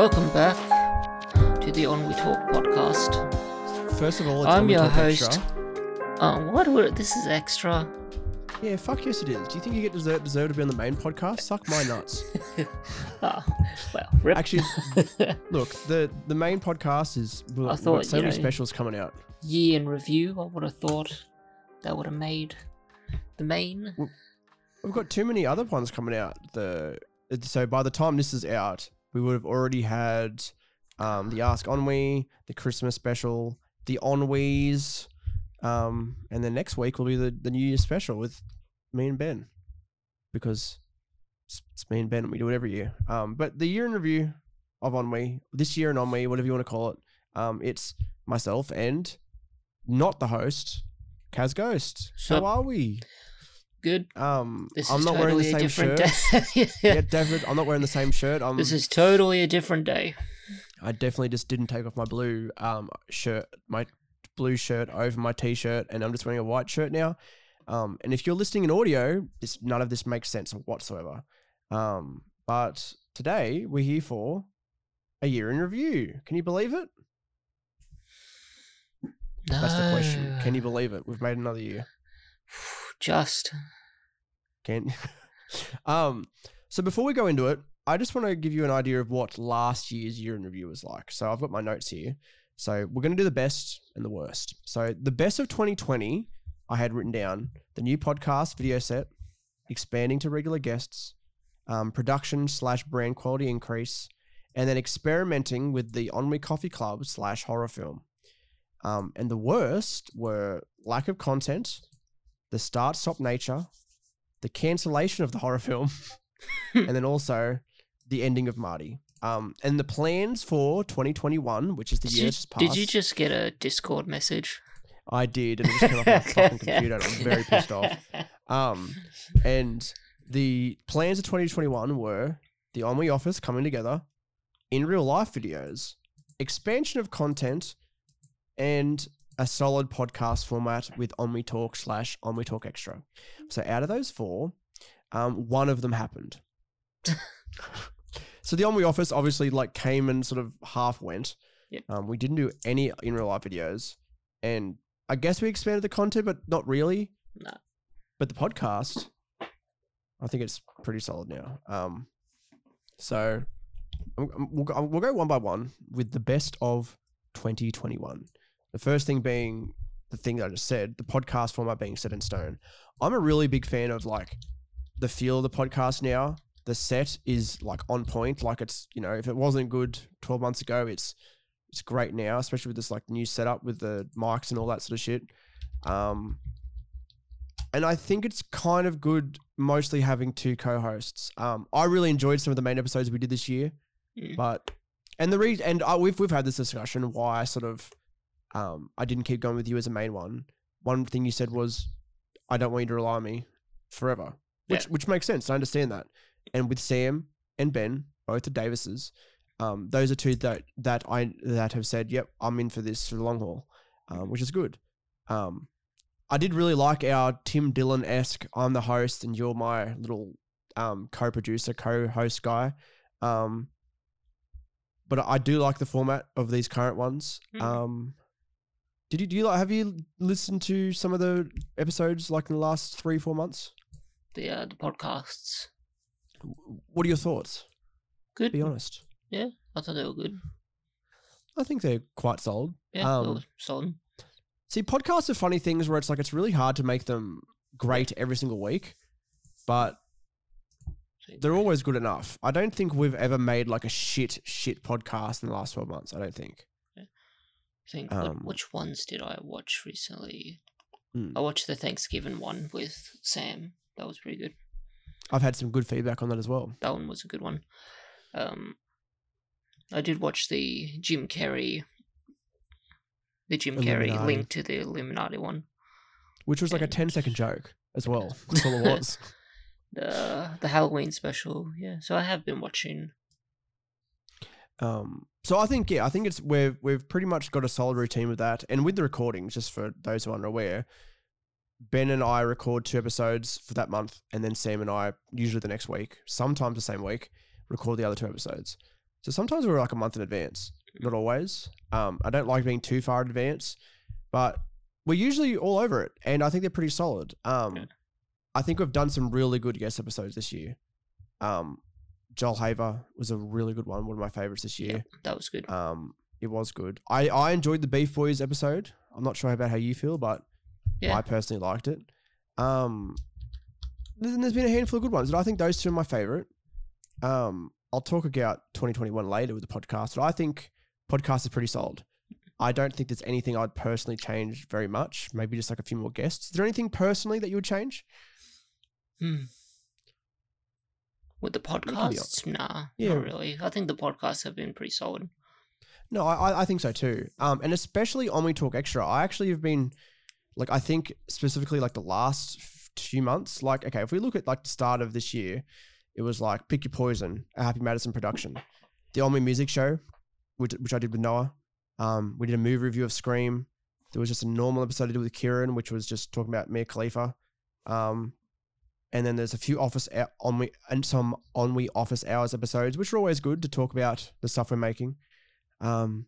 Welcome back to the On We Talk podcast. First of all, it's I'm your host. Extra. Oh, what? would- This is extra. Yeah, fuck yes, it is. Do you think you get deserve, deserve to be on the main podcast? Suck my nuts. Oh, well, rip. Actually, look, the the main podcast is we've I got thought, so many know- specials coming out. year in review. I would have thought that would have made the main. We've got too many other ones coming out. The so by the time this is out, we would have already had um, the Ask Onwe, the Christmas special, the Onwees, um, and then next week will be the, the New Year special with me and Ben, because it's, it's me and Ben and we do it every year. Um, but the year in review of Onwe, this year in Onwe, whatever you want to call it, um, it's myself and not the host, Kaz Ghost. Sup? How are we? Good. Um, This I'm is not totally wearing the same shirt. day. yeah, David, I'm not wearing the same shirt. I'm, This is totally a different day. I definitely just didn't take off my blue um shirt, my blue shirt over my t-shirt, and I'm just wearing a white shirt now. Um, and if you're listening in audio, this none of this makes sense whatsoever. Um, but today we're here for a year in review. Can you believe it? That's the question. Can you believe it? We've made another year. Just. Can um so before we go into it, I just want to give you an idea of what last year's year in review was like. So I've got my notes here. So we're going to do the best and the worst. So the best of 2020, I had written down the new podcast video set, expanding to regular guests, um, production slash brand quality increase, and then experimenting with the On We Coffee Club slash horror film. Um, and the worst were lack of content, the start stop nature, the cancellation of the horror film, and then also the ending of Marty. Um, and the plans for 2021, which is the Did year you, just passed. did you just get a Discord message? I did, and it just came off my fucking computer, and I was very pissed off. Um, and the plans of 2021 were the We Office coming together, in real life videos, expansion of content, and a solid podcast format with We Talk slash On We Talk Extra. So out of those four, um, one of them happened. so the On We Office obviously like came and sort of half went. Yep. Um, we didn't do any in real life videos, and I guess we expanded the content, but not really. No. But the podcast, I think it's pretty solid now. Um, so I'm- I'm- we'll go, we'll go one by one with the best of 2021. The first thing being the thing that I just said, the podcast format being set in stone. I'm a really big fan of like the feel of the podcast now. The set is like on point. Like it's you know if it wasn't good 12 months ago, it's it's great now, especially with this like new setup with the mics and all that sort of shit. Um, and I think it's kind of good, mostly having two co-hosts. Um, I really enjoyed some of the main episodes we did this year, Mm. but and the reason and uh, we've we've had this discussion why I sort of um I didn't keep going with you as a main one. One thing you said was I don't want you to rely on me forever, which which makes sense. I understand that. And with Sam and Ben, both the Davises, um, those are two that that I that have said, "Yep, I'm in for this for the long haul," um, which is good. Um, I did really like our Tim Dillon esque. I'm the host, and you're my little um, co-producer, co-host guy. Um, but I do like the format of these current ones. Mm. Did you do you like have you listened to some of the episodes like in the last three four months? The uh, the podcasts. What are your thoughts? Good. Be honest. Yeah, I thought they were good. I think they're quite solid. Yeah, Um, solid. See, podcasts are funny things where it's like it's really hard to make them great every single week, but they're always good enough. I don't think we've ever made like a shit shit podcast in the last twelve months. I don't think. I think um, which ones did I watch recently? Mm. I watched the Thanksgiving one with Sam. That was pretty good. I've had some good feedback on that as well. That one was a good one. Um, I did watch the Jim Carrey, the Jim Carrey Illuminati. link to the Illuminati one. Which was like a And- 10 second joke as well. That's all it was. The the Halloween special, yeah. So I have been watching. Um, so I think yeah, I think it's we've we've pretty much got a solid routine with that, and with the recordings, just for those who aren't aware, Ben and I record two episodes for that month, and then Sam and I usually the next week, sometimes the same week, record the other two episodes. So sometimes we're like a month in advance, not always. Um, I don't like being too far in advance, but we're usually all over it, and I think they're pretty solid. Um, Yeah. I think we've done some really good guest episodes this year. Um, Joel Haver was a really good one, one of my favorites this year. Yeah, that was good. Um, it was good. I, I enjoyed the Beef Boys episode. I'm not sure about how you feel, but Yeah. I personally liked it. Um, then there's been a handful of good ones, but I think those two are my favorite. Um, I'll talk about 2021 later with the podcast, but I think podcast is pretty solid. I don't think there's anything I'd personally change very much. Maybe just like a few more guests. Is there anything personally that you would change? Hmm. With the podcasts, nah, Yeah. not really. I think the podcasts have been pretty solid. No, I, I- think so too. Um, and especially on We Talk Extra, I actually have been, like, I think specifically like the last few months, like, okay, if we look at like the start of this year, it was like Pick Your Poison, a Happy Madison production, the Omni Music Show, which, which I did with Noah. Um, we did a movie review of Scream. There was just a normal episode I did with Kieran, which was just talking about Mia Khalifa. Um, and then there's a few office on we and some on we office hours episodes, which are always good to talk about the stuff we're making. Um,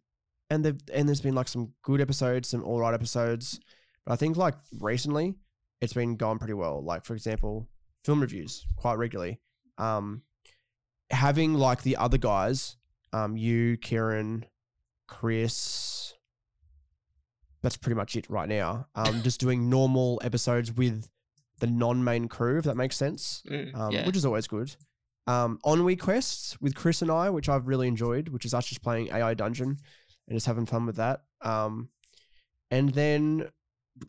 and there and there's been like some good episodes, some all right episodes, but I think like recently it's been going pretty well. Like for example, film reviews quite regularly. Um, having like the other guys, um, you, Kieran, Chris. That's pretty much it right now. Um, just doing normal episodes with the non-main crew, if that makes sense Mm, um, yeah. which is always good. Um, Ennui quests with Chris and I, which I've really enjoyed, which is us just playing AI Dungeon and just having fun with that. Um, and then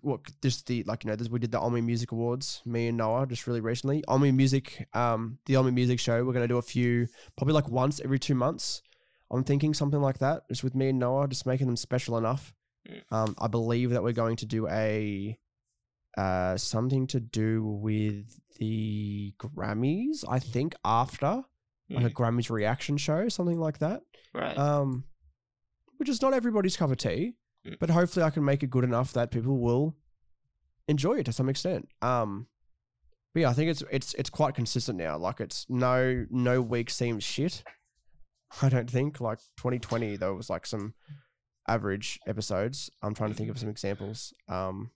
what? Just the like you know, this, we did the Omni Music Awards, me and Noah, just really recently. Omni Music, um, the Omni Music Show. We're gonna do a few, probably like once every two months. I'm thinking something like that, just with me and Noah, just making them special enough. Mm. Um, I believe that we're going to do a uh, something to do with the Grammys. I think after like a Mm, Grammys reaction show, something like that. right. Um, which is not everybody's cup of tea, Mm. but hopefully I can make it good enough that people will enjoy it to some extent. Um, but yeah, I think it's it's it's quite consistent now. Like it's no no week seems shit. I don't think like 2020 there was like some average episodes. I'm trying to think of some examples. Um,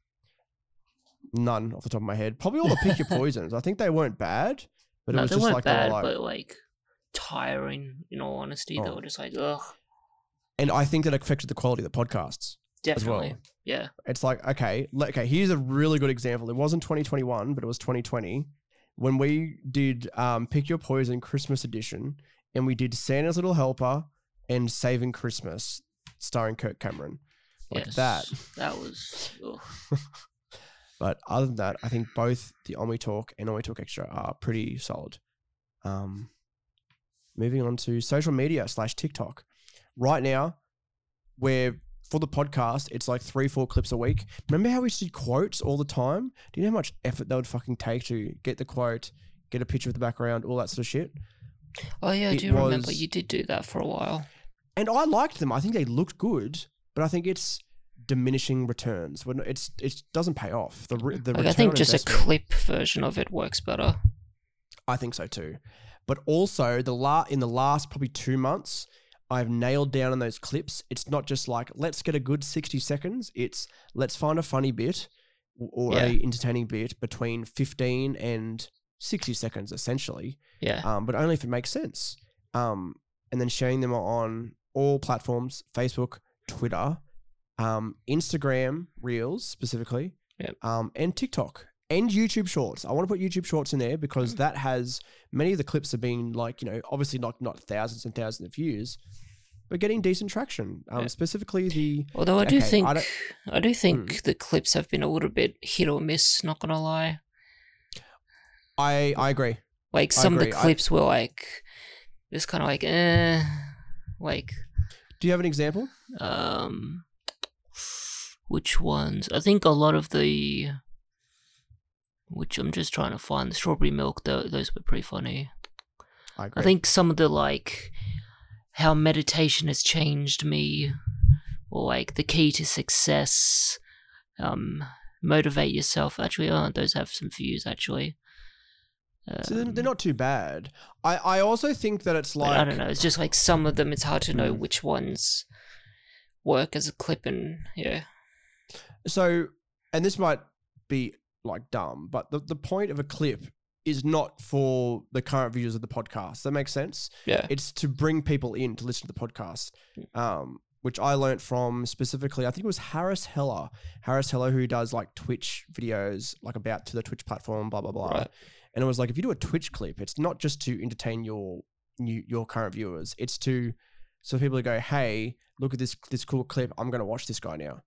none off the top of my head. Probably all the pick your poisons. I think they weren't bad, but it was they just like they bad, were like. but like tiring. In all honesty, they Oh. were just like, ugh, and I think that affected the quality of the podcasts. as well. definitely. Yeah. It's like, okay, okay, here's a really good example. It wasn't 2021, but it was 2020 when we did um, Pick Your Poison Christmas edition and we did Santa's Little Helper and Saving Christmas starring Kirk Cameron. Like yes. that. That was. But other than that, I think both the Omni Talk and Omni Talk Extra are pretty solid. Um, moving on to social media slash TikTok. Right now, we're for the podcast, it's like three, four clips a week. Remember how we did quotes all the time? Do you know how much effort that would fucking take to get the quote, get a picture of the background, all that sort of shit? Oh yeah, I It do remember you did do that for a while. And I liked them. I think they looked good, but I think it's diminishing returns. When it's it doesn't pay off. The re- the Like, I think just a clip version of it works better. I think so too. But also the la- in the last probably two months, I've nailed down on those clips. It's not just like let's get a good sixty seconds. It's let's find a funny bit or Yeah. a entertaining bit between fifteen and sixty seconds, essentially. Yeah. Um, but only if it makes sense. Um, and then sharing them on all platforms: Facebook, Twitter, um, Instagram Reels specifically, Yep. um, and TikTok and YouTube Shorts. I want to put YouTube Shorts in there because Mm. that has many of the clips have been like you know obviously not not thousands and thousands of views, but getting decent traction. Um, Yeah. specifically the Although I do okay, I think don't- I, do think Mm. the clips have been a little bit hit or miss. Not gonna lie. I I agree. Like I some of agree. the I- clips were like, just kind of like, eh, like Do you have an example? um, which ones? I think a lot of the, which I'm just trying to find the strawberry milk. Tho- those were pretty funny. I agree. I think some of the like how meditation has changed me, or like the key to success, um, motivate yourself. Actually, oh, those have some views actually. So they're, Um, not too bad. I, I also think that it's like I don't know. It's just like some of them. It's hard to know Mm. which ones work as a clip, and yeah, so, and this might be like dumb, but the, the point of a clip is not for the current viewers of the podcast. That makes sense. yeah, It's to bring people in to listen to the podcast. Mm. Um, which I learned from specifically, I think it was Harris Heller. Harris Heller, who does like Twitch videos, like about to the Twitch platform, blah blah blah. Right. And it was like, if you do a Twitch clip, it's not just to entertain your new your current viewers. It's to so people go, hey, look at this this cool clip. I'm gonna watch this guy now.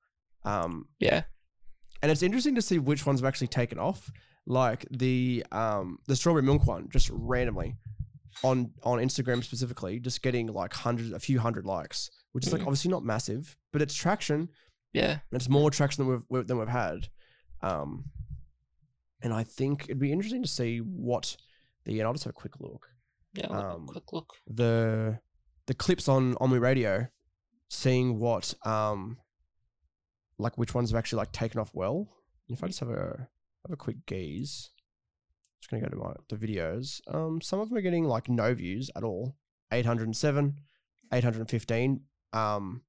Um, yeah, and it's interesting to see which ones have actually taken off. Like the um the strawberry milk one, just randomly on on Instagram specifically, just getting like hundreds, a few hundred likes, which is like Mhm. obviously not massive, but it's traction. yeah. And it's more traction than we've than we've had. Um, and I think it'd be interesting to see what the and I'll just have a quick look Yeah, I'll have a Um, quick look. the the clips on on my radio, seeing what um like which ones have actually like taken off well. If I just have a have a quick gaze, just gonna go to my the videos. Um, some of them are getting like no views at all. Eight hundred and seven, eight hundred and fifteen, um,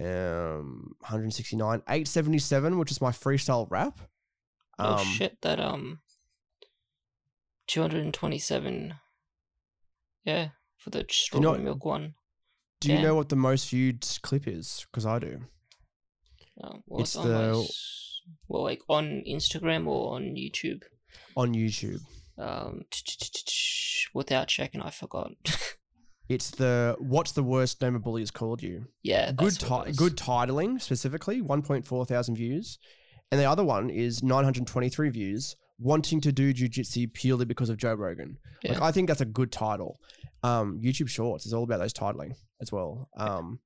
um, one hundred sixty nine, eight seventy seven, which is my freestyle rap. oh Um, shit, that um, two hundred and twenty-seven. Yeah, for the strawberry milk one. Do you know what the most viewed clip is? Because I do. Well, It's my the- well, like on Instagram or on YouTube. On YouTube. Um, without checking, I forgot. It's the what's the worst name a bully has called you. yeah, good ti- good titling specifically 1.4 thousand views, and the other one is 923 views. Wanting to do jujitsu purely because of Joe Rogan. Like I think that's a good title. Um, YouTube Shorts is all about those titling as well. Um,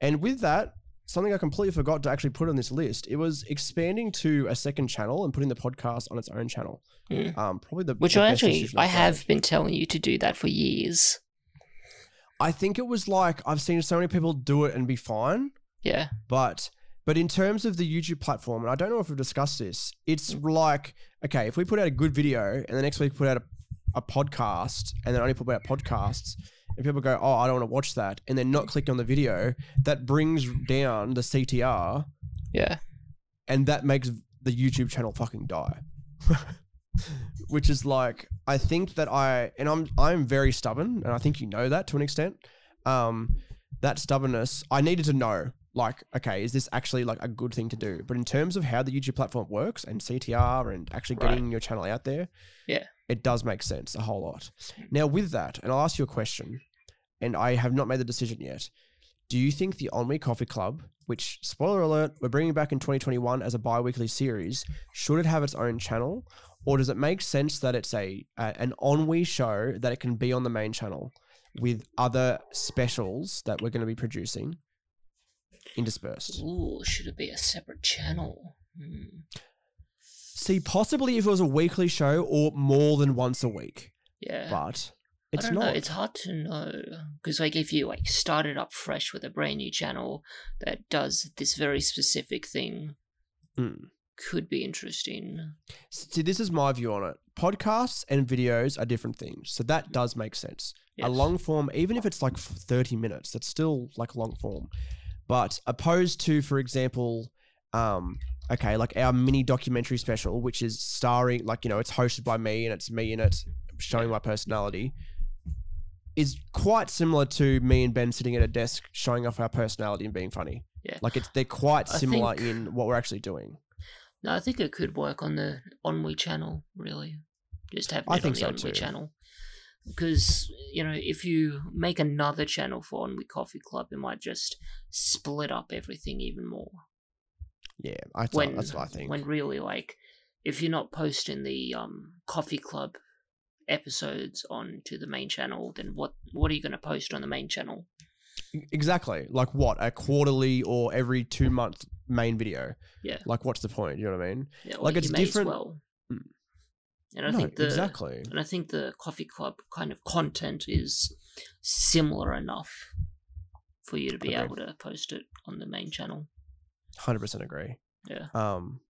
and with that, something I completely forgot to actually put on this list. It was expanding to a second channel and putting the podcast on its own channel. Mm. Um, probably the Which the I best actually, I I've made. have been telling you to do that for years. I think it was like I've seen so many people do it and be fine. Yeah, But but in terms of the YouTube platform, and I don't know if we've discussed this, it's like okay, if we put out a good video and the next week put out a, a podcast and then only put out podcasts, and people go, oh, I don't want to watch that, and then not click on the video, that brings down the CTR, yeah, and that makes the YouTube channel fucking die. Which is like I think that I and I'm I'm very stubborn, and I think you know that to an extent. Um, that stubbornness, I needed to know, like, okay, is this actually like a good thing to do? But in terms of how the YouTube platform works and CTR and actually Right. getting your channel out there, Yeah. It does make sense a whole lot. Now, with that, and I'll ask you a question, and I have not made the decision yet. Do you think the On We Coffee Club, which spoiler alert, we're bringing back in 2021 as a bi-weekly series, should it have its own channel, or does it make sense that it's a, an On We show that it can be on the main channel with other specials that we're going to be producing interspersed? Ooh, should it be a separate channel? Hmm. See, possibly if it was a weekly show or more than once a week, Yeah, but it's not. know. It's hard to know because, like, if you like started up fresh with a brand new channel that does this very specific thing, Mm. could be interesting. See, this is my view on it. Podcasts and videos are different things. So that does make sense. Yes. A long form, even if it's like 30 minutes, that's still like long form. But opposed to, for example, um, okay, like our mini documentary special, which is starring, like, you know, it's hosted by me and it's me in it showing my personality, is quite similar to me and Ben sitting at a desk showing off our personality and being funny. Yeah. Like it's they're quite I similar think- in what we're actually doing. No, I think it could work on the Onwe channel. Really, just I it think on so the Onwe too. channel. Because you know, if you make another channel for Onwe Coffee Club, it might just split up everything even more. Yeah, I th- when that's what I think. when really like if you're not posting the um coffee club episodes onto the main channel then what what are you going to post on the main channel Exactly. Like what? A quarterly or every two month main video. yeah Like what's the point? You know what I mean? yeah Like, it's different- well Mm. and i no, think the exactly. and i think the coffee club kind of content is similar enough for you to be Agreed. able to post it on the main channel Hundred percent agree. yeah Um,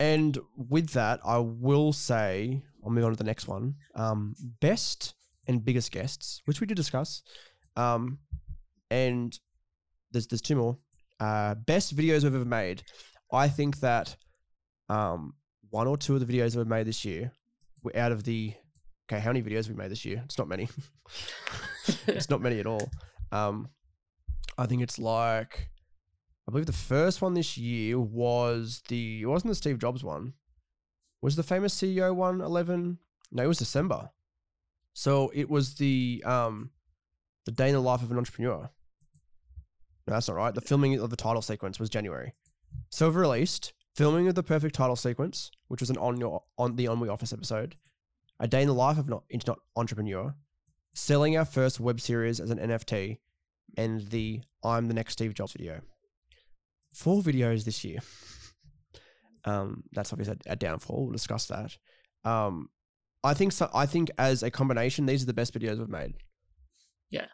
and with that, I will say I'll move on to the next one. Um, best and biggest guests, which we did discuss. Um, and there's there's two more. Uh, best videos we've ever made. I think that um, one or two of the videos we've made this year were out of the okay. How many videos we made this year? It's not many. it's not many at all. Um, I think it's like I believe the first one this year was the it wasn't the Steve Jobs one. Was the famous CEO one 11? No, it was December. So it was the um the day in the life of an entrepreneur. No, that's not right. The filming of the title sequence was January. So we've released filming of the perfect title sequence, which was an on your on the On We Office episode, a day in the life of an internet entrepreneur, selling our first web series as an NFT, and the I'm the next Steve Jobs video. Four videos this year. um, that's obviously a, a downfall. We'll discuss that. Um, I think so. I think as a combination, these are the best videos we've made. Yeah.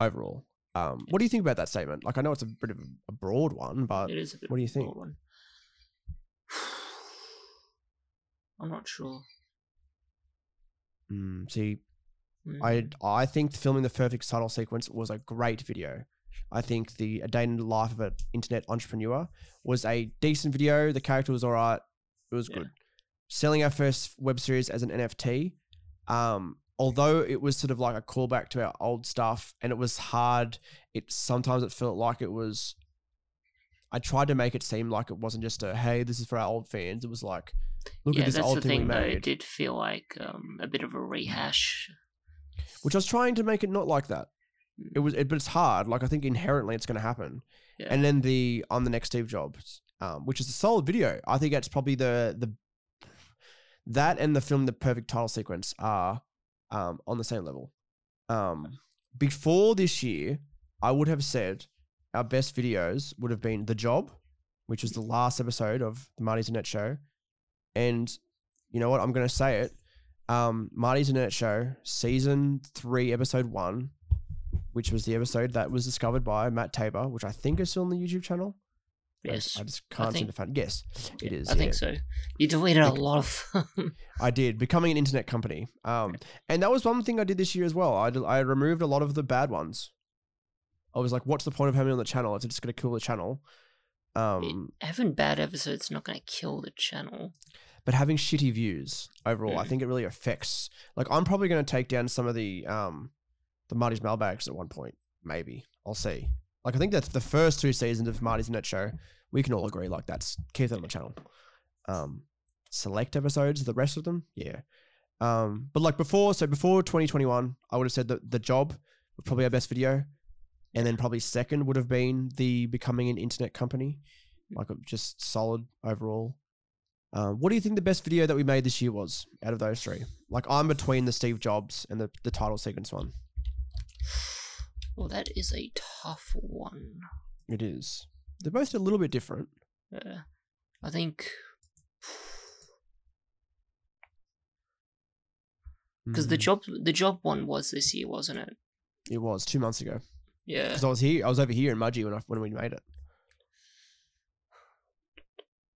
Overall, um, what do you think about that statement? Like, I know it's a bit of a broad one, but It is a bit what do you think? One. I'm not sure. mm, see, Mm. I I think filming the perfect title sequence was a great video. I think the A Day in the Life of an Internet Entrepreneur was a decent video. The character was alright. It was Yeah. good. Selling our first web series as an NFT, um, although it was sort of like a callback to our old stuff, and it was hard. It sometimes it felt like it was. I tried to make it seem like it wasn't just a hey, this is for our old fans. It was like, look yeah, at this old thing, thing we though. made. It did feel like um, a bit of a rehash. which I was trying to make it not like that. It was, it, but it's hard. Like I think inherently it's going to happen. Yeah. And then the on the next Steve Jobs, um, which is a solid video. I think that's probably the the that and the film the perfect title sequence are um, on the same level. Um, before this year, I would have said our best videos would have been the job, which was the last episode of the Marty's Internet Show, and you know what? I'm going to say it. Um, Marty's Internet Show, season three, episode one, which was the episode that was discovered by Matt Tabor, which I think is still on the YouTube channel. Yes, I just can't seem think- to find. Yes, it is. I think so. You deleted a lot of. I did becoming an internet company. Um, and that was one thing I did this year as well. I I removed a lot of the bad ones. I was like, what's the point of having it on the channel? It's just going to kill the channel. Um, Having bad episodes not going to kill the channel. but having shitty views overall, I Mm. think it really affects. Like, I'm probably going to take down some of the um, the Marty's mailbags at one point. Maybe I'll see. Like, I think that's the first two seasons of Marty's Net Show. We can all agree, like, that's keep that on the channel. Um, select episodes, the rest of them, yeah. Um, but like before, so before 2021, I would have said that the job was probably our best video, and then probably second would have been the becoming an internet company, like just solid overall. Um, what do you think the best video that we made this year was out of those three? Like I'm between the Steve Jobs and the, the title sequence one. Well, that is a tough one. It is. They're both a little bit different. Uh, I think because the Mm, job the job one was this year, wasn't it? it was two months ago Yeah. because I was here. I was over here in Mudgee when I when we made it.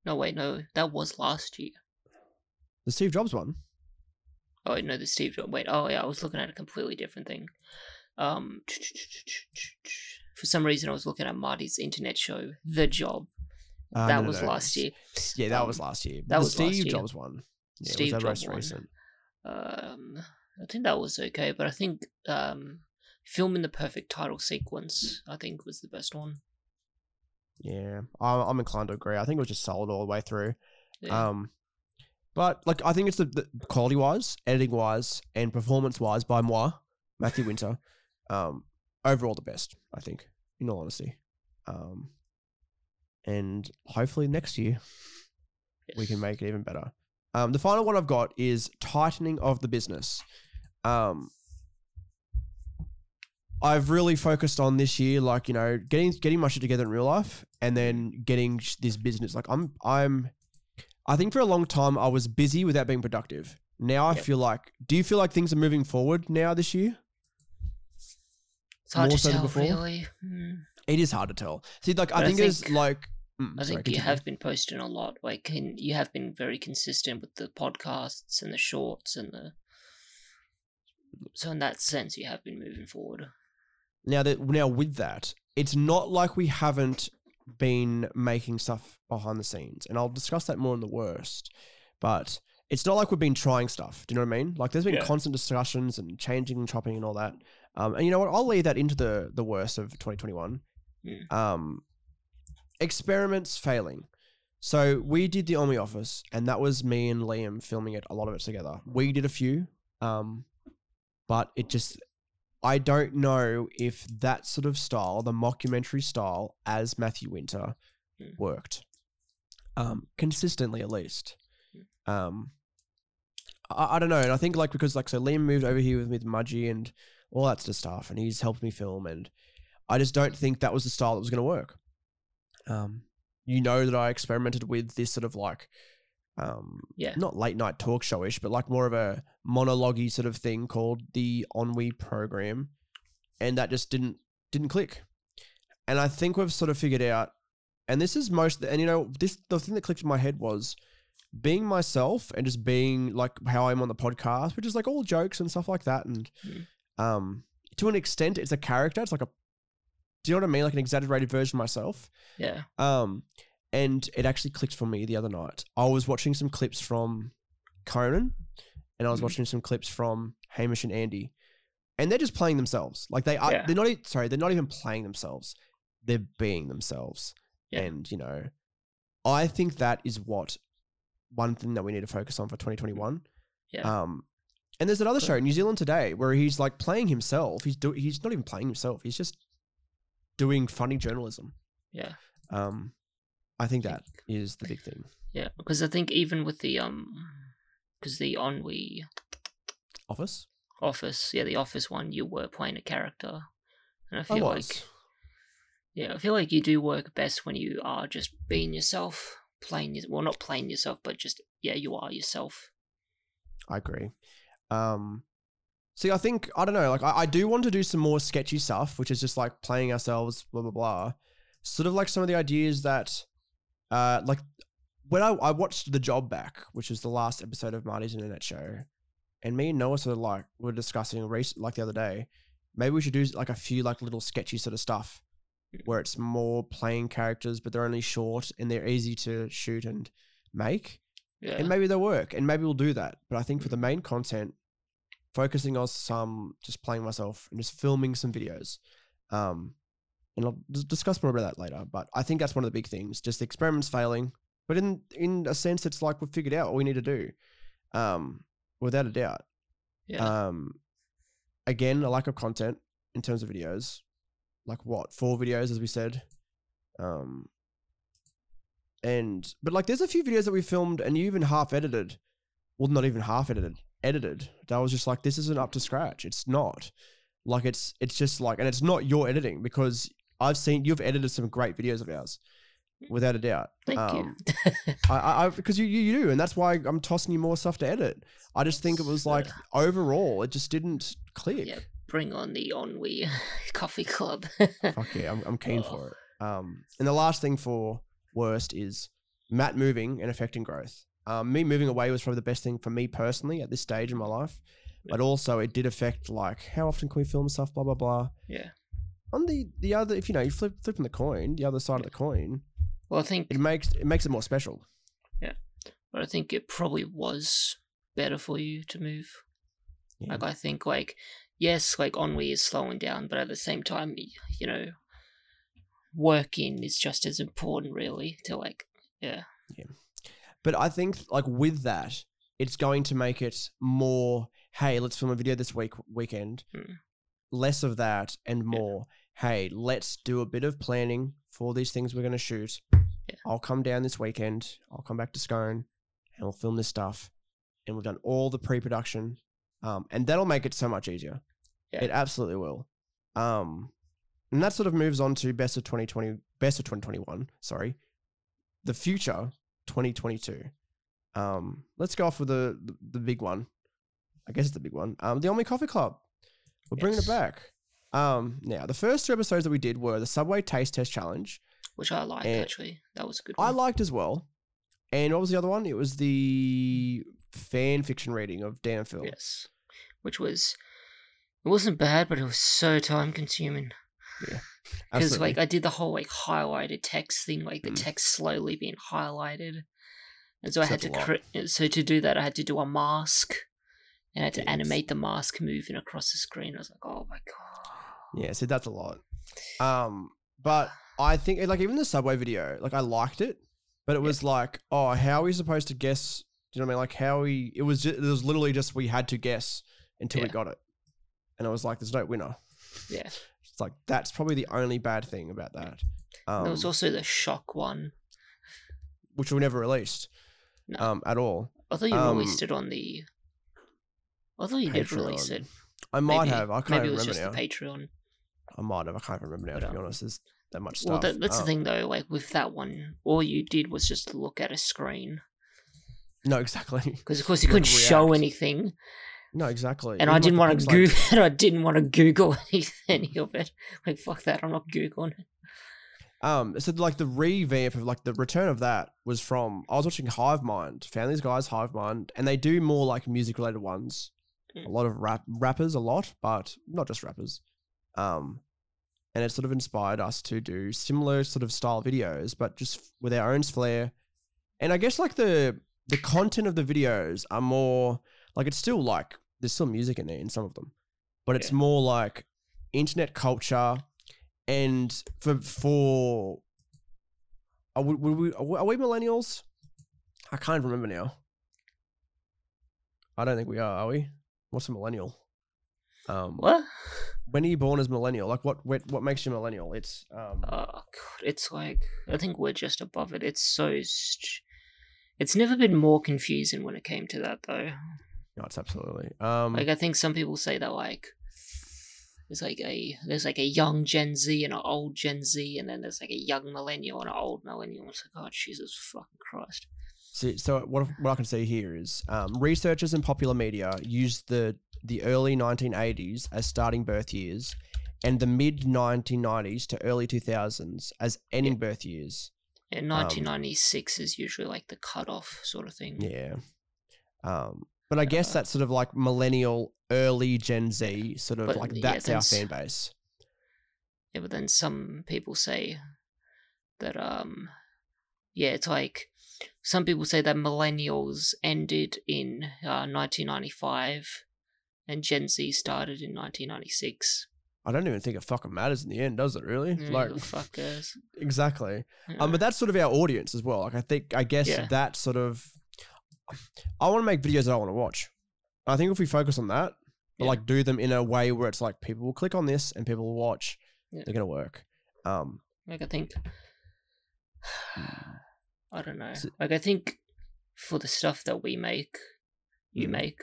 No, wait, no, that was last year. The Steve Jobs one. Oh wait, no, the Steve Jobs. Wait, oh yeah, I was looking at a completely different thing. Um, for some reason, I was looking at Marty's internet show, The Job. Uh, that no, no, was no, last year. Yeah, that was Um, last year. that the was Steve. Jobs one. Yeah, Steve was Jobs most recent. Um, I think that was okay, but I think um, filming the perfect title sequence, I think, was the best one. Yeah, I'm, I'm inclined to agree. I think it was just solid all the way through. Yeah. Um, but like I think it's the, the quality wise, editing wise, and performance wise by moi, Matthew Winter. Um, overall the best, I think, in all honesty. Um, and hopefully next year we can make it even better. Um, the final one I've got is tightening of the business. Um, I've really focused on this year, like you know, getting getting my shit together in real life, and then getting this business. Like I'm, I'm, I think for a long time I was busy without being productive. Now I Yep. feel like. Do you feel like things are moving forward now this year? It's hard more to so than tell, before? really. Hmm. It is hard to tell. See, like I But I think, it's like Mm, I sorry, think you continue. have been posting a lot. Like can, you have been very consistent with the podcasts and the shorts and the. So in that sense, you have been moving forward. Now that now with that, it's not like we haven't been making stuff behind the scenes, and I'll discuss that more in the worst. But it's not like we've been trying stuff. Do you know what I mean? Like there's been Yeah. constant discussions and changing and chopping and all that. Um, and you know what? I'll leave that into the the worst of 2021. Mm. Um, experiments failing. So we did the Omni Office, and that was me and Liam filming it. A lot of it together. We did a few, um, but it just I don't know if that sort of style, the mockumentary style, as Matthew Winter, Mm. worked. Um, consistently at least. Um, I, I don't know, and I think like because like so Liam moved over here with me with Mudgee and all that sort of stuff, and he's helped me film, and I just don't think that was the style that was going to work. Um, you know that I experimented with this sort of like, um, Yeah. not late night talk showish, but like more of a monologue sort of thing called the Ennui program, and that just didn't didn't click. And I think we've sort of figured out, and this is most, and you know, this the thing that clicked in my head was being myself and just being like how I'm on the podcast, which is like all jokes and stuff like that, and Mm. um, to an extent, it's a character. It's like a, do you know what I mean? Like an exaggerated version of myself. Yeah. Um, and it actually clicked for me the other night. I was watching some clips from Conan, and I was Mhm. watching some clips from Hamish and Andy, and they're just playing themselves. Like they are. Yeah. They're not. Sorry, they're not even playing themselves. They're being themselves. Yeah. And you know, I think that is what one thing that we need to focus on for 2021. Yeah. Um, and there's another show, New Zealand Today, where he's like playing himself. He's do- He's not even playing himself. He's just doing funny journalism. Yeah. Um, I think that is the big thing. Yeah. Because I think even with the um, because the Ennui Office. Office, yeah, the Office one, you were playing a character, and I I feel was. like yeah, I feel like you do work best when you are just being yourself, playing your well, not playing yourself, but just yeah, you are yourself. I agree. Um, see, I think I don't know. Like, I, I do want to do some more sketchy stuff, which is just like playing ourselves, blah blah blah. Sort of like some of the ideas that, uh, like when I, I watched The Job back, which is the last episode of Marty's Internet Show, and me and Noah sort of like were discussing race like the other day. Maybe we should do like a few like little sketchy sort of stuff where it's more playing characters, but they're only short and they're easy to shoot and make. Yeah. and maybe they'll work and maybe we'll do that. But i think for the main content focusing on some just playing myself and just filming some videos um and i'll dis- discuss more about that later. But i think that's one of the big things. Just the experiments failing but in in a sense it's like we've figured out what we need to do um without a doubt. Yeah. um again a lack of content in terms of videos like what four videos as we said um and but like there's a few videos that we filmed and you even half edited well not even half edited edited that was just like this isn't up to scratch it's not like it's it's just like and it's not your editing because i've seen you've edited some great videos of ours without a doubt Thank um, you. I, I, because you, you you do, and that's why I'm tossing you more stuff to edit. I just think it was like overall, it just didn't click. yeah. Bring on the Ennui Coffee Club. Fuck yeah, I'm, I'm keen for it. Um, and the last thing for worst is Matt moving and affecting growth. Um, me moving away was probably the best thing for me personally at this stage in my life, but also it did affect like how often can we film stuff, blah blah blah. yeah. On the the other, if you know, you flip flipping the coin, the other side of the coin, Well, I think, it makes it makes it more special. Yeah, but I think it probably was better for you to move. Yeah. Like I think, like yes, like Ennui is slowing down, but at the same time, you know, working is just as important, really. To like, yeah, Yeah. But I think like with that, it's going to make it more. Hey, let's film a video this week weekend. Mm. Less of that and more. Hey, let's do a bit of planning for these things we're going to shoot. Yeah. I'll come down this weekend. I'll come back to Scone, and we'll film this stuff. And we've done all the pre-production, um, and that'll make it so much easier. Yeah. It absolutely will. Um, and that sort of moves on to best of 2020, best of 2021. Sorry, the future 2022. Um, let's go off with the, the the big one. I guess it's the big one. Um, the Omni Coffee Club. We're bringing it back. Um, now the first two episodes that we did were the Subway Taste Test Challenge, which I liked actually. That was a good I liked as well. And what was the other one? It was the fan fiction reading of Dan Phil. yes, which was it wasn't bad, but it was so time consuming. Yeah. Because like I did the whole like highlighted text thing, like the Mm. text slowly being highlighted, and so I had to cre- so to do that I had to do a mask, and I had to Yes. animate the mask moving across the screen. I was like, oh my god. Yeah, so that's a lot. Um, but I think like even the subway video, like I liked it, but it was like, oh, how are we supposed to guess? Do you know what I mean? Like how we? It was just, it was literally just we had to guess until we got it, and I was like there's no winner. Yeah. It's like that's probably the only bad thing about that. Um, there was also the shock one. which we never released, No. um, at all. I thought you um, released it on the. I thought you did release it. I might Maybe- have. I can't Maybe it was remember just now. the Patreon. I might have. I can't remember now. But, to be um, honest, there's that much stuff. Well, that, that's Um, the thing though. Like with that one, all you did was just look at a screen No, exactly. because, of course, you couldn't show anything, No, exactly. and Even, I didn't the want to Google. and I didn't want to Google any, any of it. Like fuck that, I'm not googling it. Um, so like the revamp of like the return of that was from I was watching Hive Mind, found these guys Hive Mind, and they do more like music related ones. Mm. A lot of rap rappers, a lot, but not just rappers. Um, and it sort of inspired us to do similar sort of style videos, but just with our own flair. And I guess like the the content of the videos are more like it's still like there's still music in there in some of them, but it's Yeah. more like internet culture and for for are we, were we, are we millennials? I can't remember now. I don't think we are. Are we? What's a millennial? Um, What? when are you born as millennial? Like what? What, what makes you millennial? It's um, Oh god, it's like I think we're just above it. It's so. St- it's never been more confusing when it came to that though. No, it's absolutely um, Like I think some people say that like there's like a there's like a young Gen Z and an old Gen Z, and then there's like a young millennial and an old millennial. It's like, oh Jesus fucking Christ! See, so what, what I can see here is um, researchers in popular media use the the early 1980s as starting birth years, and the mid 1990s to early 2000s as ending birth years. And 1996 is usually like the cutoff sort of thing. Yeah. Um, but I guess that's sort of like millennial, early Gen Z, sort of But, like yeah, that's our fan base. Yeah, but then some people say that um yeah, it's like some people say that millennials ended in uh, 1995 and Gen Z started in 1996. I don't even think it fucking matters in the end, does it? Really? Yeah, like, who the fuck cares? exactly. Yeah. Um, but that's sort of our audience as well. Like, I think, I guess Yeah. that sort of, I want to make videos that I want to watch. I think if we focus on that, but Yeah. like do them in a way where it's like people will click on this and people will watch, Yeah. they're gonna work. Um, like I think I don't know. Like I think for the stuff that we make, you Mm. make,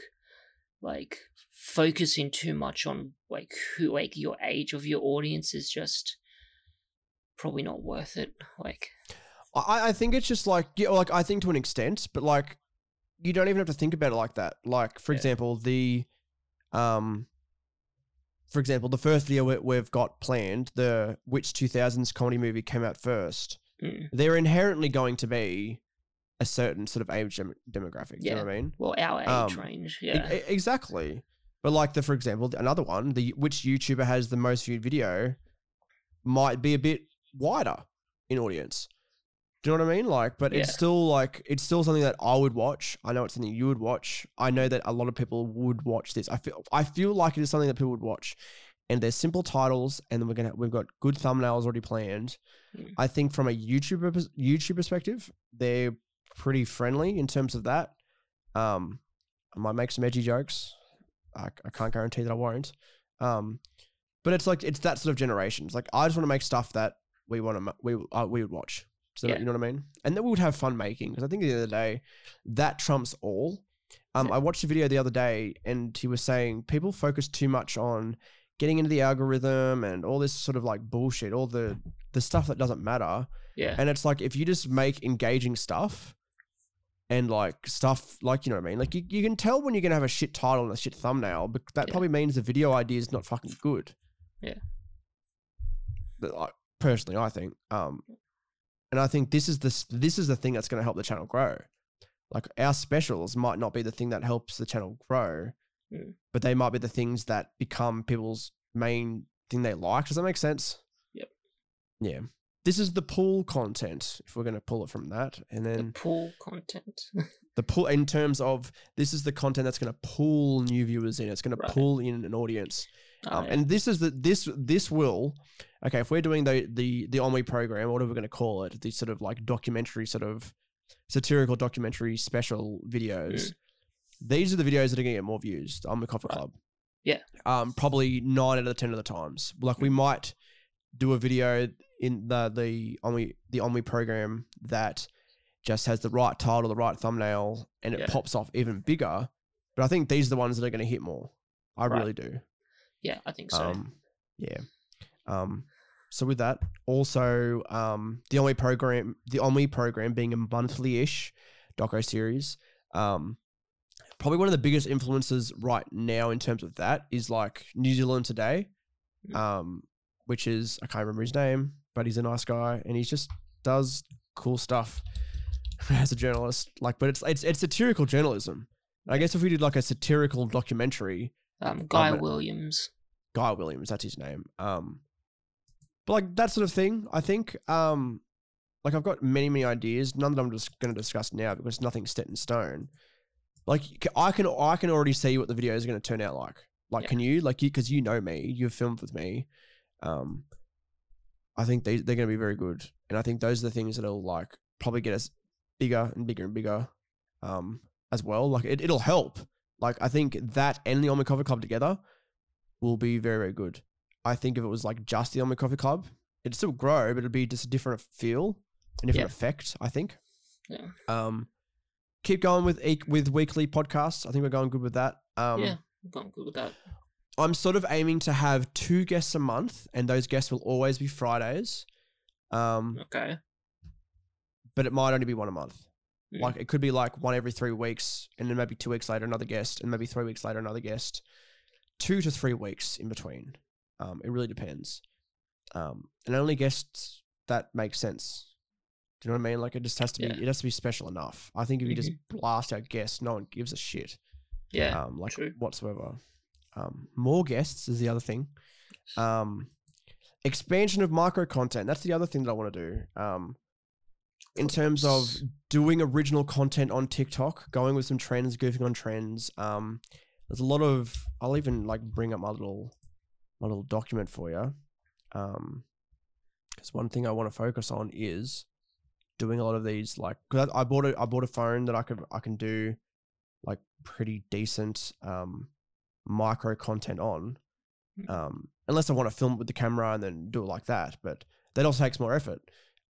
like focusing too much on like who like your age of your audience is just probably not worth it. Like I, I think it's just like yeah, like I think to an extent, but like you don't even have to think about it like that. Like for Yeah. example, the um for example, the first video we- we've got planned, the which 2000s comedy movie came out first. mm, They're inherently going to be a certain sort of age dem- demographic. You know what I mean? well, our age Um, range, yeah, e- exactly. But like the for example, another one, the which YouTuber has the most viewed video might be a bit wider in audience. Do you know what I mean? Like, but it's still like it's still something that I would watch. I know it's something you would watch. I know that a lot of people would watch this. I feel I feel like it is something that people would watch. And there's simple titles, and then we're gonna we've got good thumbnails already planned. Mm. I think from a YouTuber YouTube perspective, they're pretty friendly in terms of that. Um, I might make some edgy jokes. I, I can't guarantee that I won't. Um, but it's like it's that sort of generation. It's like I just want to make stuff that we want to we uh, we would watch. So Yeah. you know what I mean? And that we would have fun making because I think at the end of the day, that trumps all. Um, Yeah. I watched a video the other day and he was saying people focus too much on getting into the algorithm and all this sort of like bullshit, all the the stuff that doesn't matter. yeah, And it's like if you just make engaging stuff and like stuff like you know what I mean, like you, you can tell when you're gonna have a shit title and a shit thumbnail, but that Yeah. probably means the video idea is not fucking good. Yeah. But, like, personally, I think. Um, and I think this is the this is the thing that's going to help the channel grow. Like our specials might not be the thing that helps the channel grow, Mm. but they might be the things that become people's main thing they like. Does that make sense? Yep. Yeah. This is the pool content. If we're going to pull it from that, and The then pool content. the pull in terms of this is the content that's going to pull new viewers in. It's going Right. to pull in an audience. Um. And this is the this this will okay if we're doing the the the On We program, whatever we're going to call it, the sort of like documentary sort of satirical documentary special videos. Mm. These are the videos that are going to get more views on the Coffee Right. Club. Yeah. Um, probably nine out of the ten of the times. Like Mm. we might do a video in the the On We the On We program that just has the right title, the right thumbnail, and it Yeah. pops off even bigger. But I think these are the ones that are going to hit more. I Right. really do. Yeah, I think so. Um, yeah. Um, so with that, also um, the On We program, the On We program being a monthly-ish doco series, um, probably one of the biggest influences right now in terms of that is like New Zealand Today, Mm. um, which is I can't remember his name, but he's a nice guy and he just does cool stuff as a journalist. Like, but it's it's it's satirical journalism. I guess if we did like a satirical documentary, um, Guy but- Williams. Guy Williams, that's his name. Um, but like that sort of thing, I think. Um, like I've got many, many ideas. None that I'm just going to discuss now because nothing's set in stone. Like I can, I can already see what the video is going to turn out like. Like, Yeah. can you? Like, you because you know me, you've filmed with me. Um, I think they they're going to be very good, and I think those are the things that'll like probably get us bigger and bigger and bigger. Um, as well, like it, it'll help. Like I think that and the Coffee Club together will be very, very good. I think if it was like just the On We Coffee Club, it'd still grow, but it'd be just a different feel, a different Yeah. effect. I think. Yeah. Um, keep going with e- with weekly podcasts. I think we're going good with that. Um, yeah, I'm going good with that. I'm sort of aiming to have two guests a month, and those guests will always be Fridays. Um, Okay. but it might only be one a month. Mm. Like it could be like one every three weeks, and then maybe two weeks later another guest, and maybe three weeks later another guest. Two to three weeks in between. Um, it really depends. Um, and only guests that make sense. Do you know what I mean? Like it just has to be. Yeah. Mm-hmm. It has to be special enough. I think if you just blast out guests, no one gives a shit. Yeah. um, like true. whatsoever. Um, more guests is the other thing. Um, expansion of micro content. That's the other thing that I want to do. Um, in terms of doing original content on TikTok, going with some trends, goofing on trends. Um, there's a lot of. I'll even like bring up my little, my little document for you. Um, because one thing I want to focus on is doing a lot of these. Like, cause I, I bought a I bought a phone that I could I can do, like pretty decent um micro content on. Mm. Um, unless I want to film it with the camera and then do it like that, but that also takes more effort.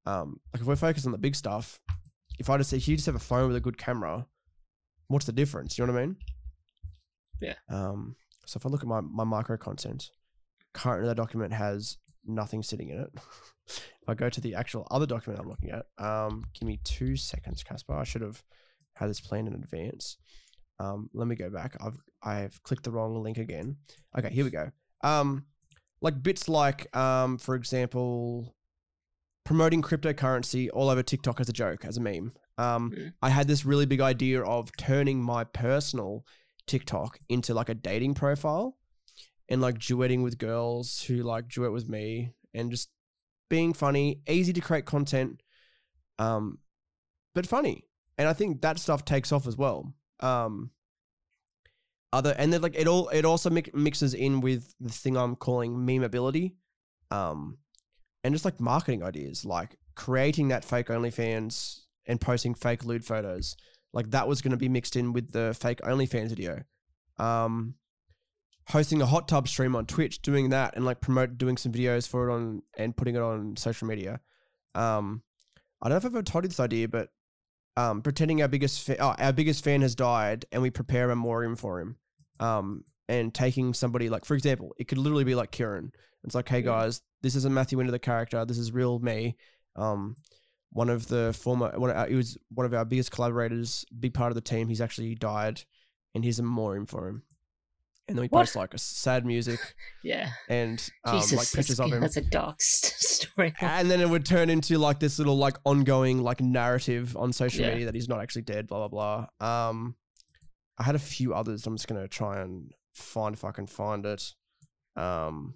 Um, like if we're focused on the big stuff, if I just if you just have a phone with a good camera, what's the difference? You know what I mean? Yeah. Um, so if I look at my my micro content, currently that document has nothing sitting in it. if I go to the actual other document I'm looking at, um, give me two seconds, Caspar. I should have had this planned in advance. Um, let me go back. I've I've clicked the wrong link again. Okay, here we go. Um, like bits like um, for example, promoting cryptocurrency all over TikTok as a joke, as a meme. Um, Mm. I had this really big idea of turning my personal TikTok into like a dating profile and like duetting with girls who like duet with me and just being funny, easy to create content, um, but funny. And I think that stuff takes off as well. Um, other and then like it all it also mi- mixes in with the thing I'm calling memeability, um, and just like marketing ideas, like creating that fake OnlyFans and posting fake lewd photos. Like that was going to be mixed in with the fake OnlyFans video. Um, hosting a hot tub stream on Twitch, doing that and like promote doing some videos for it on and putting it on social media. Um, I don't know if I've ever told you this idea, but um, pretending our biggest fa- oh, our biggest fan has died and we prepare a memoriam for him. Um, and taking somebody like, for example, it could literally be like Kieran. It's like, hey guys, this isn't Matthew Winter the character. This is real me. Um, one of the former, one of our, he was one of our biggest collaborators, big part of the team. He's actually died, and here's a memoriam for him. and then we What? post like a sad music Yeah. and um, Jesus, like pictures of him. that's a dark story. and then it would turn into like this little like ongoing like narrative on social Yeah. media that he's not actually dead blah blah blah um i had a few others i'm just gonna try and find if i can find it um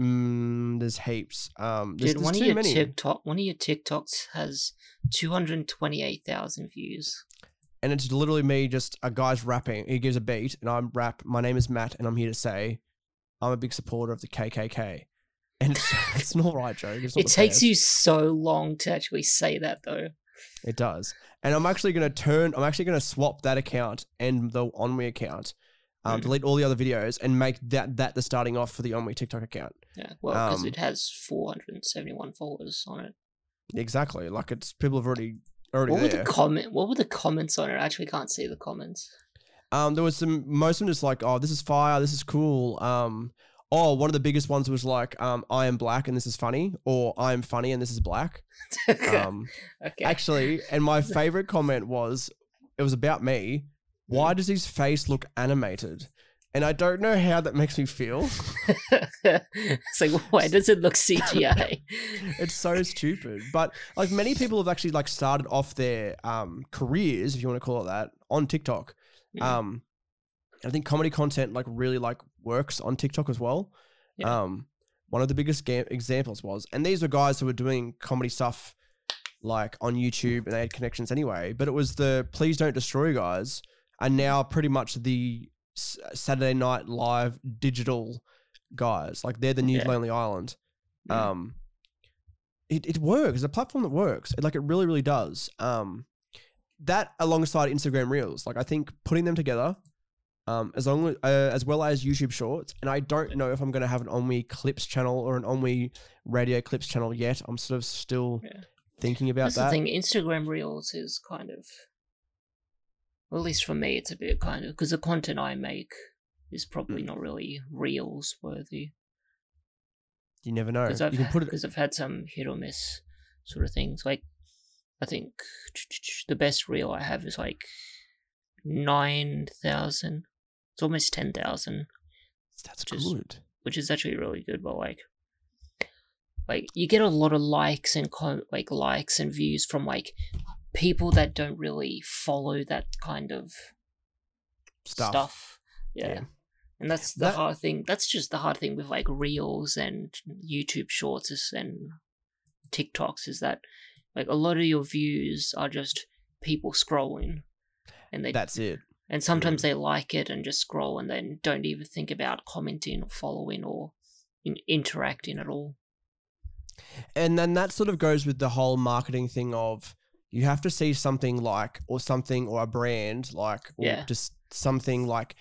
mm, there's heaps um there's, Dude, one of your many TikTok, one of your TikToks has two hundred twenty-eight thousand views. and it's literally me just a guy's rapping he gives a beat and i'm rap my name is matt and i'm here to say i'm a big supporter of the kkk and it's, it's not right joke It takes best. you so long to actually say that, though. It does. And I'm actually going to turn, I'm actually going to swap that account and the On We account, um, Mm. delete all the other videos and make that that the starting off for the On We TikTok account. Yeah, well, because Um, it has four hundred and seventy-one followers on it. Exactly. Like it's people have already already What were there. the comment? What were the comments on it? I actually can't see the comments. um, there was some, most of them just like, oh, this is fire, this is cool. Um, oh, one of the biggest ones was like, um, I am black and this is funny, or I am funny and this is black. Um, okay. actually, and my favorite comment was, it was about me. Why does his face look animated? And I don't know how that makes me feel. it's like, why does it look CGI? it's so stupid. But like many people have actually like started off their um careers, if you want to call it that, on TikTok. Mm. Um I think comedy content like really like works on TikTok as well. Yeah. Um one of the biggest ga- examples was and these were guys who were doing comedy stuff like on YouTube and they had connections anyway, but it was the please don't destroy guys are now pretty much the Saturday Night Live digital guys. Like they're the new Yeah. Lonely Island. Yeah. Um, it, it works. It's a platform that works. It, like it really, really does. Um, that alongside Instagram Reels, like I think putting them together, um, as long as, uh, as well as YouTube Shorts, and I don't know if I'm going to have an On We Clips channel or an On We Radio Clips channel yet. I'm sort of still Yeah. thinking about That's that. the thing. Instagram Reels is kind of, well, at least for me, it's a bit kind of because the content I make is probably Mm. not really Reels worthy. You never know. Because I've, You can put it. I've had some hit or miss sort of things. Like, I think the best reel I have is like nine thousand. It's almost ten thousand. That's just- good. which is actually really good. But like, like you get a lot of likes and com- like likes and views from like people that don't really follow that kind of Stuff. stuff. Yeah. Yeah. And that's the That- hard thing. That's just the hard thing with like reels and YouTube shorts and TikToks is that like a lot of your views are just people scrolling, and they That's it. and sometimes they like it and just scroll and then don't even think about commenting or following or in- interacting at all. And then that sort of goes with the whole marketing thing of you have to see something like or something or a brand like or Yeah. just something like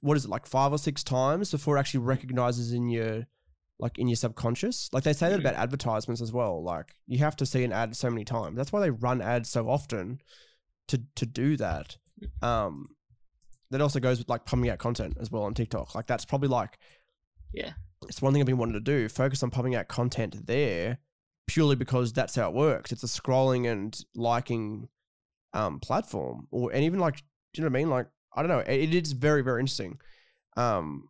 what is it like five or six times before it actually recognizes in your like in your subconscious. Like they say that Mhm. about advertisements as well. Like you have to see an ad so many times. That's why they run ads so often to to do that. Um that also goes with like pumping out content as well on TikTok. Like that's probably like Yeah. it's one thing I've been wanting to do. Focus on pumping out content there, purely because that's how it works. It's a scrolling and liking um platform, or and even like, do you know what I mean? Like, I don't know. It, it is very very interesting. Um,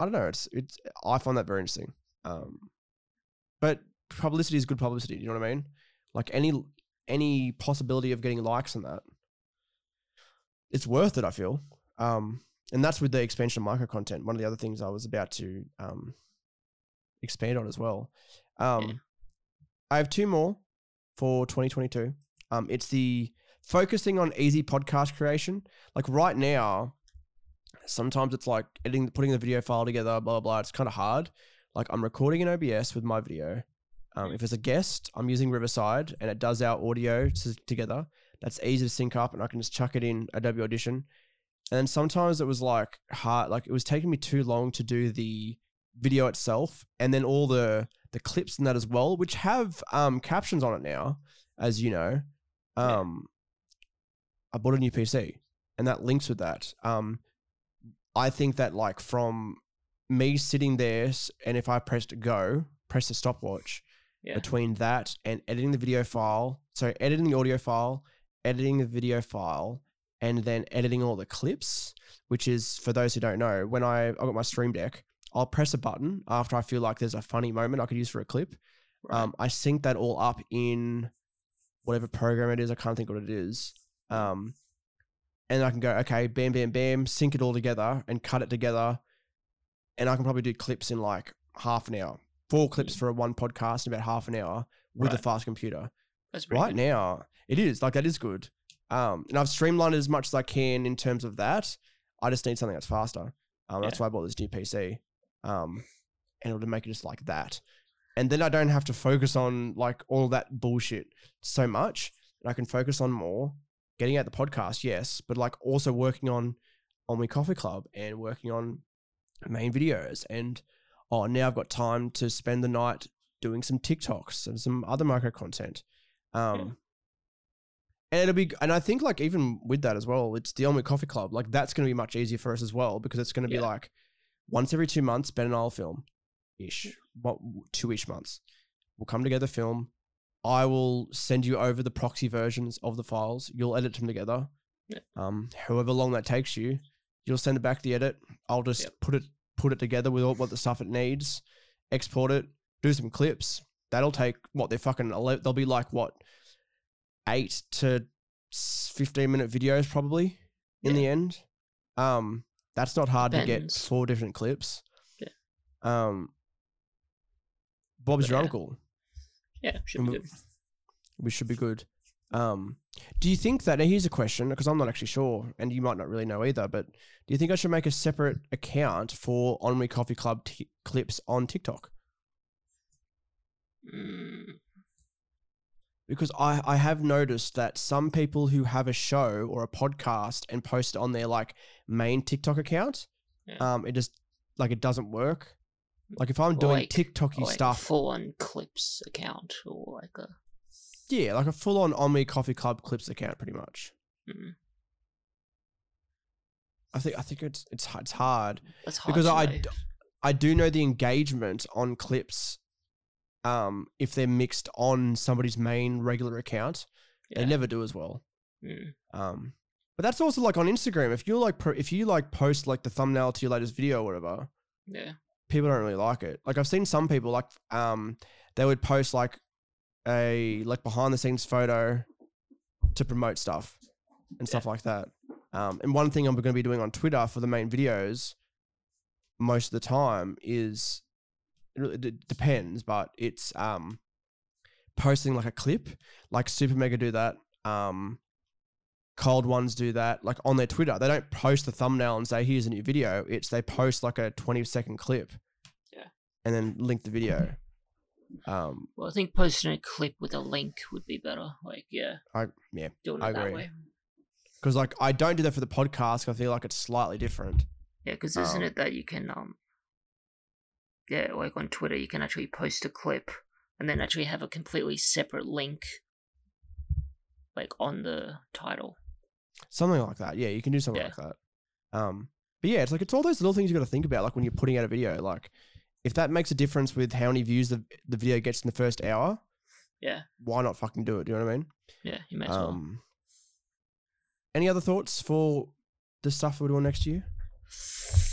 I don't know. It's it's I find that very interesting. Um, but publicity is good publicity. Do you know what I mean? Like any any possibility of getting likes on that, it's worth it. I feel. Um, and that's with the expansion of micro content. One of the other things I was about to um, expand on as well. Um, Yeah. I have two more for 2022. Um, it's the focusing on easy podcast creation. Like right now, sometimes it's like editing, putting the video file together, blah blah. blah. It's kind of hard. Like I'm recording in OBS with my video. Um, if it's a guest, I'm using Riverside, and it does our audio to, together. That's easy to sync up, and I can just chuck it in Adobe Audition. And then sometimes it was like hard, like it was taking me too long to do the video itself, and then all the the clips and that as well, which have um captions on it now, as you know. Um, I bought a new PC, and that links with that. Um, I think that like from me sitting there, and if I pressed go, press the stopwatch Yeah. between that and editing the video file, so editing the audio file, editing the video file, and then editing all the clips, which is for those who don't know, when I I got my stream deck, I'll press a button after I feel like there's a funny moment I could use for a clip. Right. Um, I sync that all up in whatever program it is. I can't think what it is. Um, and I can go, okay, bam, bam, bam, sync it all together and cut it together. And I can probably do clips in like half an hour. Four clips for a one podcast in about half an hour with a fast computer. That's Right good. now, it is like that is good. Um, and I've streamlined it as much as I can in terms of that. I just need something that's faster. Um, that's why I bought this new PC. Um, and it'll make it just like that. And then I don't have to focus on like all that bullshit so much. And I can focus on more getting out the podcast, yes, but like also working on on my coffee club and working on main videos. And oh, now I've got time to spend the night doing some TikToks and some other micro content. Um, and it'll be, and I think like even with that as well, it's the On We Coffee Club. Like that's going to be much easier for us as well because it's going to be Yeah. like once every two months, Ben and I'll film ish, what two ish months. We'll come together, film. I will send you over the proxy versions of the files. You'll edit them together. Yeah. Um, however long that takes you, you'll send it back the edit. I'll just Yep. put it put it together with all what the stuff it needs, export it, do some clips. That'll take what they're fucking. They'll be like what eight to fifteen minute videos probably in the end. Um, that's not hard to get four different clips. Yeah. Um, Bob's But your yeah. uncle Yeah, should be we- good. we should be good. Um, do you think that? Here's a question because I'm not actually sure, and you might not really know either. But do you think I should make a separate account for On We Coffee Club t- clips on TikTok? Mm, Because I I have noticed that some people who have a show or a podcast and post it on their like main TikTok account, Yeah. um, it just like it doesn't work. Like if I'm doing Like- TikToky like stuff, full on clips account or like a yeah, like a full on Omni Coffee Club clips account, pretty much. mm, I think I think it's it's it's hard. that's hard because I, know. I do know the engagement on clips um if they're mixed on somebody's main regular account they never do as well. Mm, um but that's also like on instagram. If you're like pro- if you like post like the thumbnail to your latest video or whatever yeah. people don't really like it. Like i've seen some people like um they would post like a like behind the scenes photo to promote stuff and stuff like that. Um and one thing i'm going to be doing on twitter for the main videos most of the time is it really depends but it's um posting like a clip like super mega do that um cold ones do that like on their twitter they don't post the thumbnail and say here's a new video it's they post like a 20 second clip Yeah. and then link the video um Well, I think posting a clip with a link would be better. Like, yeah, i yeah doing it I that agree. way. because like i don't do that for the podcast 'cause i feel like it's slightly different Yeah, because isn't Um, it that you can um, yeah, like on Twitter, you can actually post a clip and then actually have a completely separate link, like on the title. something like that. Yeah you can do something Yeah. like that. Um but yeah it's like it's all those little things you got to think about like when you're putting out a video. Like if that makes a difference with how many views the, the video gets in the first hour Yeah, why not fucking do it? Do you know what i mean? Yeah, you may as well. um any other thoughts for the stuff we're doing next year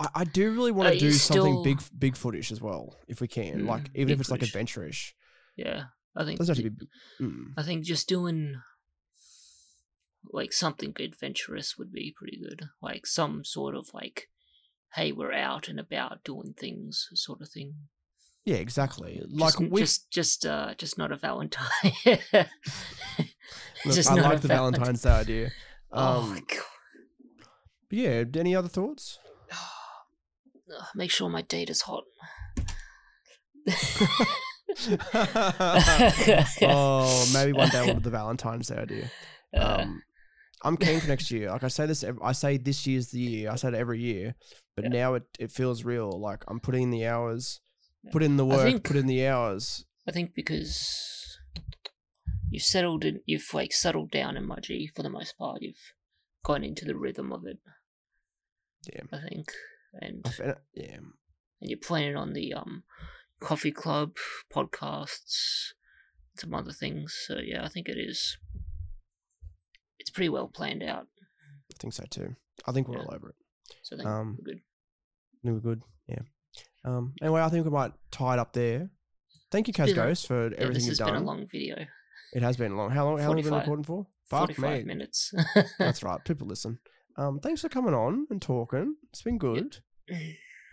I, I do really want to do something still- big big footish as well if we can like Mm, even if it's like footish. adventure-ish yeah, I think. doesn't have to be mm. I think just doing like something adventurous would be pretty good. Like some sort of like, hey, we're out and about doing things, sort of thing. yeah exactly like just, we just, just, uh, just not a Valentine. Look, I like the Valentine's Day idea. oh Um, my god! but yeah, any other thoughts? Ugh, Make sure my data's hot. oh, maybe one day we'll do the Valentine's Day idea. Uh, Um, I'm keen for next year. Like I say this, I say this year's the year. I say it every year, but Yeah. now it, it feels real. Like I'm putting in the hours, put in the work, think- put in the hours. I think because you've settled in, you've like settled down in Mudgee for the most part. You've gone into the rhythm of it. Yeah. I think, and yeah, and you're planning on the um coffee club podcasts, some other things. So yeah, I think it is. It's pretty well planned out. I think so too. I think we're Yeah. all over it. So I Um, we're good. I we're good. Yeah. Um. Anyway, I think we might tie it up there. Thank you, Kaz Ghost, for Yeah, everything you've has done. been a long video. It has been long. How long? How long have you been recording for? Fuck Forty-five me. minutes. That's right. People listen. Um. Thanks for coming on and talking. It's been good.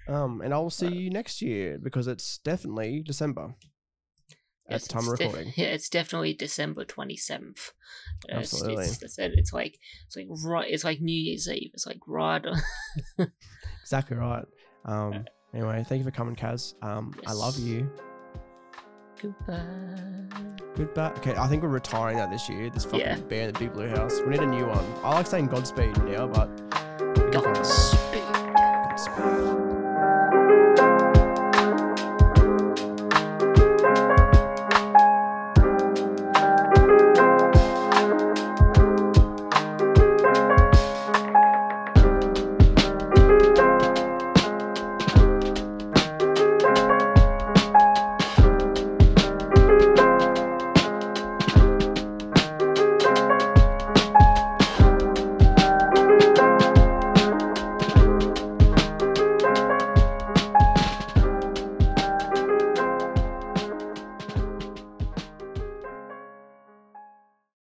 Um. And I'll see you next year because it's definitely December at Yes, the time of it's def- recording. yeah, it's definitely December twenty seventh. Absolutely. It's, it's, it's, it's like it's like right. It's like New Year's Eve. It's like right. on- Exactly right. Um. Anyway, thank you for coming, Kaz. Um. I love you. Goodbye. Goodbye. Okay, I think we're retiring that this year. This fucking Yeah. bear in the big blue house. We need a new one. I like saying Godspeed now, but we can find- Godspeed.